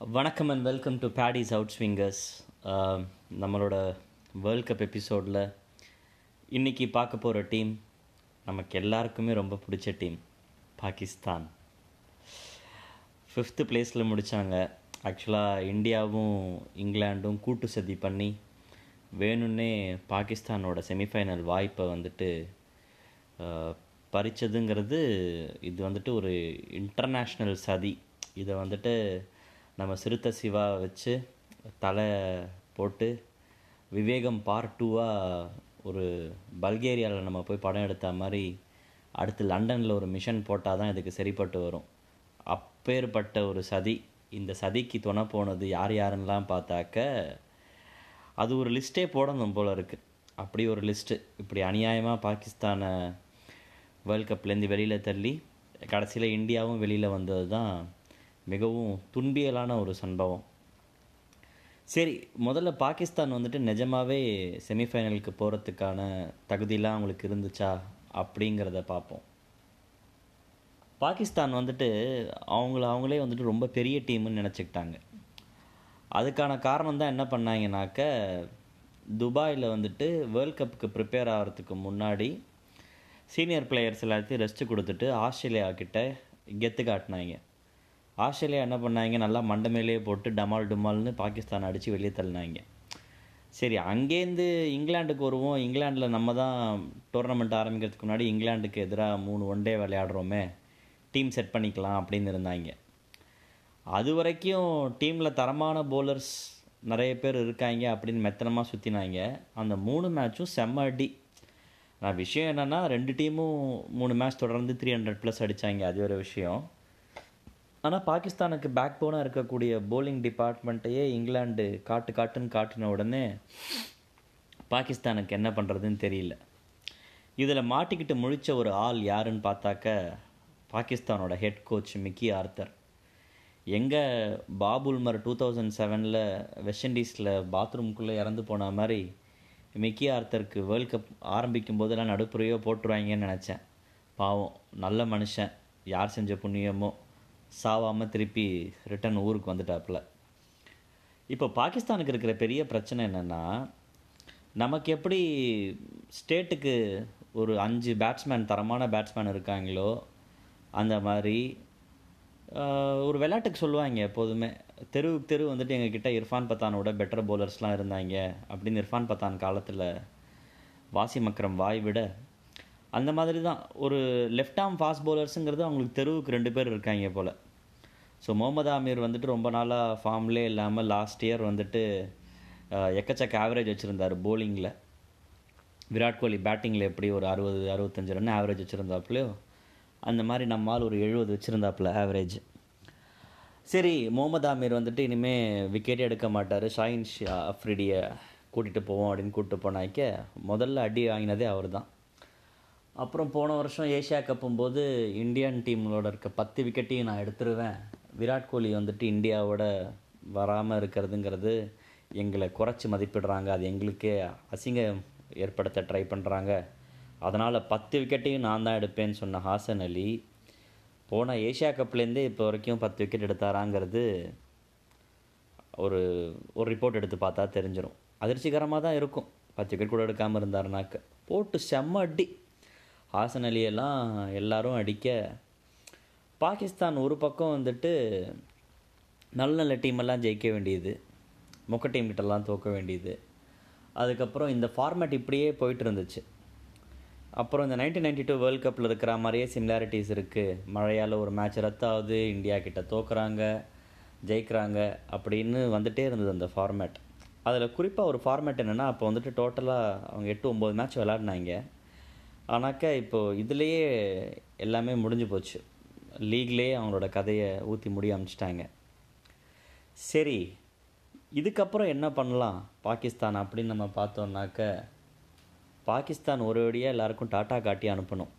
வணக்கம் and welcome to Paddy's out swingers நம்மளோட world cup எபிசோடில் இன்றைக்கி பார்க்க போகிற டீம் நமக்கு எல்லாருக்குமே ரொம்ப பிடிச்ச டீம் பாகிஸ்தான். ஃபிஃப்த்து பிளேஸில் முடித்தாங்க ஆக்சுவலாக இந்தியாவும் இங்கிலாண்டும் கூட்டு சதி பண்ணி வேணும்னே பாகிஸ்தானோட செமிஃபைனல் வாய்ப்பை வந்துட்டு பறித்ததுங்கிறது பறிச்சதுங்கிறது இது வந்துட்டு ஒரு இன்டர்நேஷ்னல் சதி. இதை வந்துட்டு நம்ம சிறுத்தை சிவா வச்சு தலை போட்டு விவேகம் பார்ட் டூவாக ஒரு பல்கேரியாவில் நம்ம போய் படம் எடுத்த மாதிரி அடுத்து லண்டனில் ஒரு மிஷன் போட்டால் தான் இதுக்கு சரிப்பட்டு வரும். அப்பேற்பட்ட ஒரு சதி. இந்த சதிக்கு துணை போனது யார் யாருன்னெலாம் பார்த்தாக்க அது ஒரு லிஸ்ட்டே போடணும் போல் இருக்குது அப்படி ஒரு லிஸ்ட்டு. இப்படி அநியாயமாக பாகிஸ்தானை வேர்ல்ட் கப்லேருந்து வெளியில் தள்ளி கடைசியில் இந்தியாவும் வெளியில் வந்தது தான் மிகவும் துன்பியலான ஒரு சம்பவம். சரி முதல்ல பாகிஸ்தான் வந்துட்டு நிஜமாவே செமிஃபைனலுக்கு போகிறதுக்கான தகுதியெலாம் அவங்களுக்கு இருந்துச்சா அப்படிங்கிறத பார்ப்போம். பாகிஸ்தான் வந்துட்டு அவங்கள அவங்களே வந்துட்டு ரொம்ப பெரிய டீம்னு நினச்சிக்கிட்டாங்க. அதுக்கான காரணம் தான் என்ன பண்ணாங்கனாக்க துபாயில் வந்துட்டு வேர்ல்ட் கப்புக்கு ப்ரிப்பேர் ஆகிறதுக்கு முன்னாடி சீனியர் பிளேயர்ஸ் எல்லாத்தையும் ரெஸ்ட் கொடுத்துட்டு ஆஸ்திரேலியா கிட்ட கெத்து காட்டினாங்க. ஆஸ்திரேலியா என்ன பண்ணாங்க? நல்லா மண்டை மேலேயே போட்டு டமால் டுமால்னு பாகிஸ்தான் அடித்து வெளியே தள்ளினாங்க. சரி அங்கேருந்து இங்கிலாந்துக்கு வருவோம். இங்கிலாண்டில் நம்ம தான் டோர்னமெண்ட் ஆரம்பிக்கிறதுக்கு முன்னாடி இங்கிலாண்டுக்கு எதிராக மூணு ஒன் டே விளையாடுறோமே. டீம் செட் பண்ணிக்கலாம் அப்படின்னு இருந்தாங்க. அது வரைக்கும் டீமில் தரமான போலர்ஸ் நிறைய பேர் இருக்காங்க அப்படின்னு மெத்தனமாக சுற்றினாங்க அந்த மூணு மேட்சும் செம்ம அடி. நான் விஷயம் என்னென்னா ரெண்டு டீமும் மூணு மேட்ச் தொடர்ந்து த்ரீ ஹண்ட்ரட் ப்ளஸ் அடித்தாங்க அது ஒரு விஷயம். ஆனால் பாகிஸ்தானுக்கு பேக் போனாக இருக்கக்கூடிய போலிங் டிபார்ட்மெண்ட்டையே இங்கிலாந்து காட்டு காட்டுன்னு காட்டின உடனே பாகிஸ்தானுக்கு என்ன பண்ணுறதுன்னு தெரியல. இதில் மாட்டிக்கிட்டு முழிச்ச ஒரு ஆள் யாருன்னு பார்த்தாக்க பாகிஸ்தானோட ஹெட் கோச் மிக்கி ஆர்த்தர் எங்கே பாபுல்மர் டூ தௌசண்ட் செவனில் வெஸ்ட் இண்டீஸில் பாத்ரூம்குள்ளே இறந்து போன மாதிரி மிக்கி ஆர்த்தருக்கு வேர்ல்ட் கப் ஆரம்பிக்கும் போதெல்லாம் நடுப்புறையோ போட்டுருவாங்கன்னு நினச்சேன். பாவம் நல்ல மனுஷன். யார் செஞ்ச புண்ணியமோ சாவாமல் திருப்பி ரிட்டன் ஊருக்கு வந்துட்டாப்புல. இப்போ பாகிஸ்தானுக்கு இருக்கிற பெரிய பிரச்சனை என்னென்னா நமக்கு எப்படி ஸ்டேட்டுக்கு ஒரு அஞ்சு பேட்ஸ்மேன் தரமான பேட்ஸ்மேன் இருக்காங்களோ அந்த மாதிரி ஒரு விளையாட்டுக்கு சொல்லுவாங்க எப்போதுமே. தெருவுக்கு தெரு வந்துட்டு எங்ககிட்ட இர்ஃபான் பத்தானோட பெட்டர் பவுலர்ஸ்லாம் இருந்தாங்க அப்படின்னு இர்ஃபான் பத்தான் காலத்தில் வாசி மக்ரம் வாய் விட அந்த மாதிரி தான். ஒரு லெஃப்ட் ஆர்ம் ஃபாஸ்ட் பவுலர்ஸுங்கிறது அவங்களுக்கு தெருவுக்கு ரெண்டு பேர் இருக்காங்க போல். ஸோ முகமது ஆமீர் வந்துட்டு ரொம்ப நாளாக ஃபார்ம்லே இல்லாமல் லாஸ்ட் இயர் வந்துட்டு எக்கச்சக்க ஆவரேஜ் வச்சுருந்தார் போலிங்கில் விராட் கோலி பேட்டிங்கில் எப்படி ஒரு அறுபது அறுபத்தஞ்சு ரன் ஆவரேஜ் வச்சுருந்தாப்புலையோ அந்த மாதிரி நம்மால் ஒரு எழுபது வச்சுருந்தாப்புல ஆவரேஜ் சரி முகமது ஆமீர் வந்துட்டு இனிமேல் விக்கெட்டே எடுக்க மாட்டார். ஷாயின் ஷா அஃப்ரிடியை கூட்டிகிட்டு போவோம் அப்படின்னு கூப்பிட்டு போனாக்க முதல்ல அடி வாங்கினதே அவர் தான் அப்புறம் போன வருஷம் ஏஷியா கப்பும் போது இந்தியன் டீம்களோட இருக்க பத்து விக்கெட்டையும் நான் எடுத்துருவேன். விராட் கோலி வந்துட்டு இந்தியாவோட வராமல் இருக்கிறதுங்கிறது எங்களை குறைச்சி மதிப்பிடுறாங்க. அது எங்களுக்கே அசிங்கம் ஏற்படுத்த ட்ரை பண்ணுறாங்க அதனால் பத்து விக்கெட்டையும் நான் தான் எடுப்பேன்னு சொன்ன ஹாசன் அலி போன ஏஷியா கப்லேருந்தே இப்போ வரைக்கும் பத்து விக்கெட் எடுத்தாராங்கிறது ஒரு ஒரு ரிப்போர்ட் எடுத்து பார்த்தா தெரிஞ்சிடும் அதிர்ச்சிகரமாக தான் இருக்கும். பத்து விக்கெட் கூட எடுக்காமல் இருந்தாருனாக்க. போட்டு செம்ம அடி. ஹாசன் அலியெல்லாம் எல்லாரும் அடிக்க பாகிஸ்தான் ஒரு பக்கம் வந்துட்டு நல்ல நல்ல டீமெல்லாம் ஜெயிக்க வேண்டியது மொக்க டீம் கிட்டலாம் தோக்க வேண்டியது. அதுக்கப்புறம் இந்த ஃபார்மேட் இப்படியே போயிட்டு இருந்துச்சு. அப்புறம் இந்த நைன்டீன் நைன்டி டூ வேர்ல்ட் கப்பில் இருக்கிற மாதிரியே சிமிலாரிட்டிஸ் இருக்குது மழையால் ஒரு மேட்ச் ரத்தாகுது இந்தியா கிட்ட தோக்குறாங்க ஜெயிக்கிறாங்க அப்படின்னு வந்துகிட்டே இருந்தது அந்த ஃபார்மேட் அதில் குறிப்பாக ஒரு ஃபார்மேட் என்னென்னா அப்போ வந்துட்டு டோட்டலாக அவங்க எட்டு ஒம்பது மேட்ச் விளாடினாங்க ஆனாக்கா இப்போது இதுலேயே எல்லாமே முடிஞ்சு போச்சு. லீக்லேயே அவங்களோட கதையை ஊற்றி முடிய அமைச்சிட்டாங்க. சரி இதுக்கப்புறம் என்ன பண்ணலாம்? பாகிஸ்தான் அப்படின்னு நம்ம பார்த்தோம்னாக்க பாகிஸ்தான் ஒரு வழியாக எல்லாருக்கும் டாட்டா காட்டி அனுப்பணும்.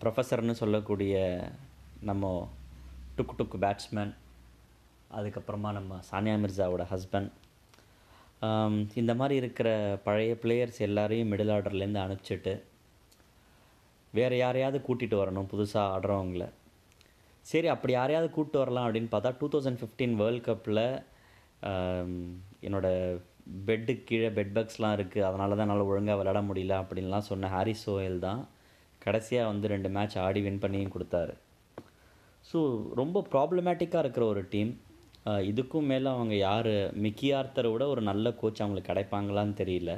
ப்ரொஃபஸர்னு சொல்லக்கூடிய நம்ம டுக்கு டுக்கு பேட்ஸ்மேன் அதுக்கப்புறமா நம்ம சானியா மிர்சாவோட ஹஸ்பண்ட் இந்த மாதிரி இருக்கிற பழைய பிளேயர்ஸ் எல்லாரையும் மிடில் ஆர்டர்லேருந்து அனுப்பிச்சிட்டு வேறு யாரையாவது கூட்டிகிட்டு வரணும் புதுசாக ஆடுறவங்கள. சரி அப்படி யாரையாவது கூப்பிட்டு வரலாம் அப்படின்னு பார்த்தா டூ தௌசண்ட் ஃபிஃப்டீன் வேர்ல்ட் கப்பில் என்னோடய பெட்டுக்கு கீழே பெட் பக்ஸ்லாம் இருக்குது அதனால தான் என்னால் ஒழுங்காக விளையாட முடியல அப்படின்லாம் சொன்ன ஹாரி சோயல் தான் கடைசியாக வந்து ரெண்டு மேட்ச் ஆடி வின் பண்ணியும் கொடுத்தாரு. ஸோ ரொம்ப ப்ராப்ளமேட்டிக்காக இருக்கிற ஒரு டீம் இதுக்கும் மேலே அவங்க யார்? மிக்கி ஆர்த்தரை விட ஒரு நல்ல கோச் அவங்களுக்கு கிடைப்பாங்களான்னு தெரியல.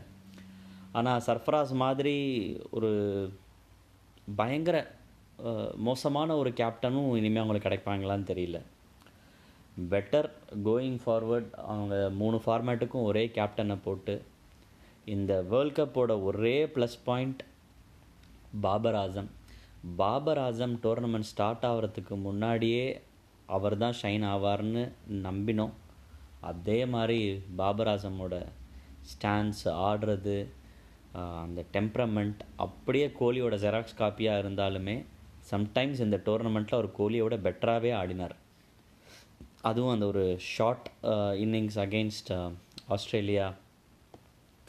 ஆனால் சர்ஃபராஸ் மாதிரி ஒரு பயங்கர மோசமான ஒரு கேப்டனும் இனிமேல் அவங்களுக்கு கிடைப்பாங்களான்னு தெரியல. பெட்டர் கோயிங் ஃபார்வர்ட் அவங்க மூணு ஃபார்மேட்டுக்கும் ஒரே கேப்டனை போட்டு இந்த வேர்ல்ட் கப்போட ஒரே plus point Babar Azam. Babar Azam tournament start ஆகிறதுக்கு முன்னாடியே அவர் தான் ஷைன் ஆவார்னு நம்பினோம். அதே மாதிரி பாபர் ஆசமோட ஸ்டான்ஸ் ஆடுறது அந்த டெம்ப்ரமெண்ட் அப்படியே கோலியோட ஜெராக்ஸ் காப்பியாக இருந்தாலுமே சம்டைம்ஸ் இந்த டோர்னமெண்ட்டில் அவர் கோலியோட பெட்டராகவே ஆடினார். அதுவும் அந்த ஒரு ஷார்ட் இன்னிங்ஸ் அகெயின்ஸ்ட் ஆஸ்திரேலியா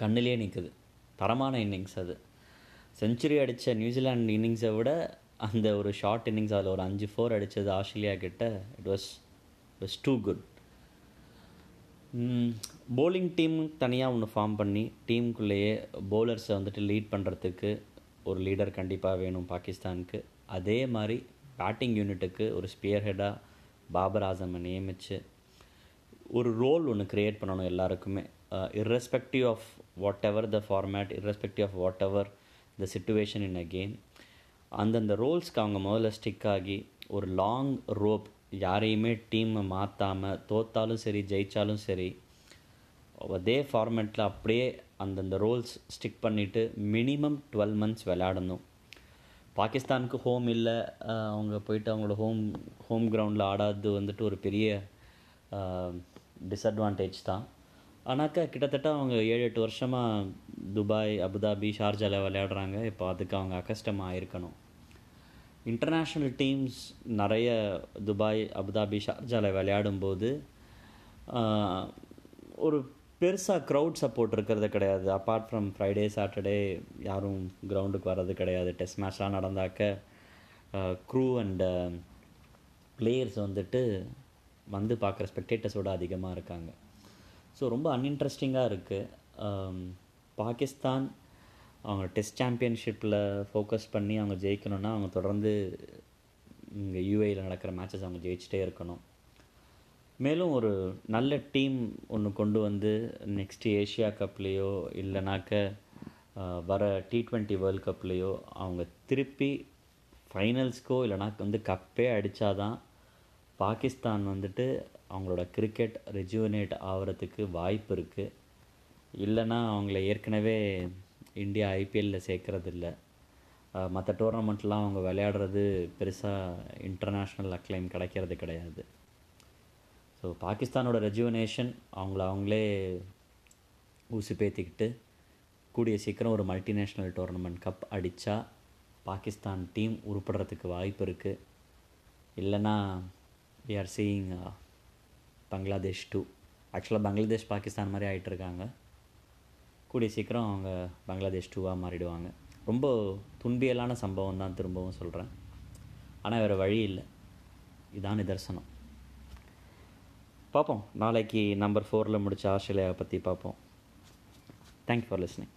கண்ணிலே நிற்குது தரமான இன்னிங்ஸ் அது. செஞ்சுரி அடித்த நியூசிலாண்ட் இன்னிங்ஸை விட அந்த ஒரு ஷார்ட் இன்னிங்ஸ் அதில் ஒரு அஞ்சு ஃபோர் அடித்தது ஆஸ்திரேலியா கிட்ட it was was too good bowling team தனியாக ஒன்று ஃபார்ம் பண்ணி டீமுக்குள்ளேயே பவுலர்ஸை வந்துட்டு லீட் பண்ணுறதுக்கு ஒரு லீடர் கண்டிப்பாக வேணும் பாகிஸ்தானுக்கு. அதே மாதிரி பேட்டிங் யூனிட்டுக்கு ஒரு ஸ்பியர் ஹெடாக பாபர் ஆசமை நியமித்து ஒரு ரோல் ஒன்று க்ரியேட் பண்ணணும் எல்லாருக்குமே. Irrespective of whatever the format irrespective of whatever the situation in a game அந்தந்த ரோல்ஸ்க்கு அவங்க முதல்ல ஸ்டிக் ஆகி ஒரு லாங் ரோப் யாரையுமே டீமை மாற்றாமல் தோத்தாலும் சரி ஜெயித்தாலும் சரி அதே ஃபார்மேட்டில் அப்படியே அந்தந்த ரோல்ஸ் ஸ்டிக் பண்ணிவிட்டு மினிமம் டுவெல் மந்த்ஸ் விளையாடணும். பாகிஸ்தானுக்கு ஹோம் இல்லை அவங்க போயிட்டு அவங்களோட ஹோம் ஹோம் கிரவுண்டில் ஆடாதது வந்துட்டு ஒரு பெரிய டிஸ்அட்வான்டேஜ் தான். ஆனாக்கா கிட்டத்தட்ட அவங்க ஏழு எட்டு வருஷமாக துபாய் அபுதாபி ஷார்ஜாவில் விளையாடுறாங்க. இப்போ அதுக்கு அவங்க அகஸ்டமாக இருக்கணும் இன்டர்நேஷ்னல் டீம்ஸ் நிறைய துபாய் அபுதாபி ஷார்ஜாவில் விளையாடும்போது ஒரு பெருசாக க்ரௌட் சப்போர்ட் இருக்கிறது கிடையாது. அப்பார்ட் ஃப்ரம் ஃப்ரைடே சாட்டர்டே யாரும் கிரவுண்டுக்கு வர்றது கிடையாது. டெஸ்ட் மேட்ச்லாம் நடந்தாக்க க்ரூ அண்ட் பிளேயர்ஸ் வந்துட்டு வந்து பார்க்குற ஸ்பெக்டேட்டர்ஸோடு அதிகமாக இருக்காங்க. ஸோ ரொம்ப அன்இன்ட்ரெஸ்டிங்காக இருக்குது பாகிஸ்தான் அவங்க டெஸ்ட் சாம்பியன்ஷிப்பில் ஃபோக்கஸ் பண்ணி அவங்க ஜெயிக்கணும்னா அவங்க தொடர்ந்து இங்கே யூஏயில் நடக்கிற மேட்சஸ் அவங்க ஜெயிச்சிட்டே இருக்கணும். மேலும் ஒரு நல்ல டீம் ஒன்று கொண்டு வந்து நெக்ஸ்ட்டு ஏஷியா கப்லேயோ இல்லைனாக்க வர டி ட்வெண்ட்டி வேர்ல்ட் கப்லேயோ அவங்க திருப்பி ஃபைனல்ஸ்க்கோ இல்லைனா வந்து கப்பே அடித்தாதான் பாகிஸ்தான் வந்துட்டு அவங்களோட கிரிக்கெட் ரெஜுவனேட் ஆகிறதுக்கு வாய்ப்பு இருக்குது இல்லைன்னா அவங்கள ஏற்கனவே இந்தியா ஐபிஎல்லில் சேர்க்கறதில்ல. மற்ற டோர்னமெண்ட்லாம் அவங்க விளையாடுறது பெருசாக இன்டர்நேஷ்னல் அக்ளைம் கிடைக்கிறது கிடையாது. ஸோ பாகிஸ்தானோட ரெஜுவனேஷன் அவங்கள அவங்களே ஊசி பேத்திக்கிட்டு கூடிய சீக்கிரம் ஒரு மல்டிநேஷ்னல் டோர்னமெண்ட் கப் அடித்தா பாகிஸ்தான் டீம் உருப்படுறதுக்கு வாய்ப்பு இருக்குது இல்லைன்னா we are seeing Bangladesh too. ஆக்சுவலாக பங்களாதேஷ் பாகிஸ்தான் மாதிரி ஆயிட்டு இருக்காங்க கூடிய சீக்கிரம் அவங்க பங்களாதேஷ் டூவாக மாறிடுவாங்க. ரொம்ப துன்பியலான சம்பவம் தான் திரும்பவும் சொல்கிறேன் ஆனால் வேறு வழி இல்லை. இதான் நிதர்சனம். பார்ப்போம். நாளைக்கு நம்பர் ஃபோரில் முடித்த ஆஸ்திரேலியாவை பற்றி பார்ப்போம். Thank you for listening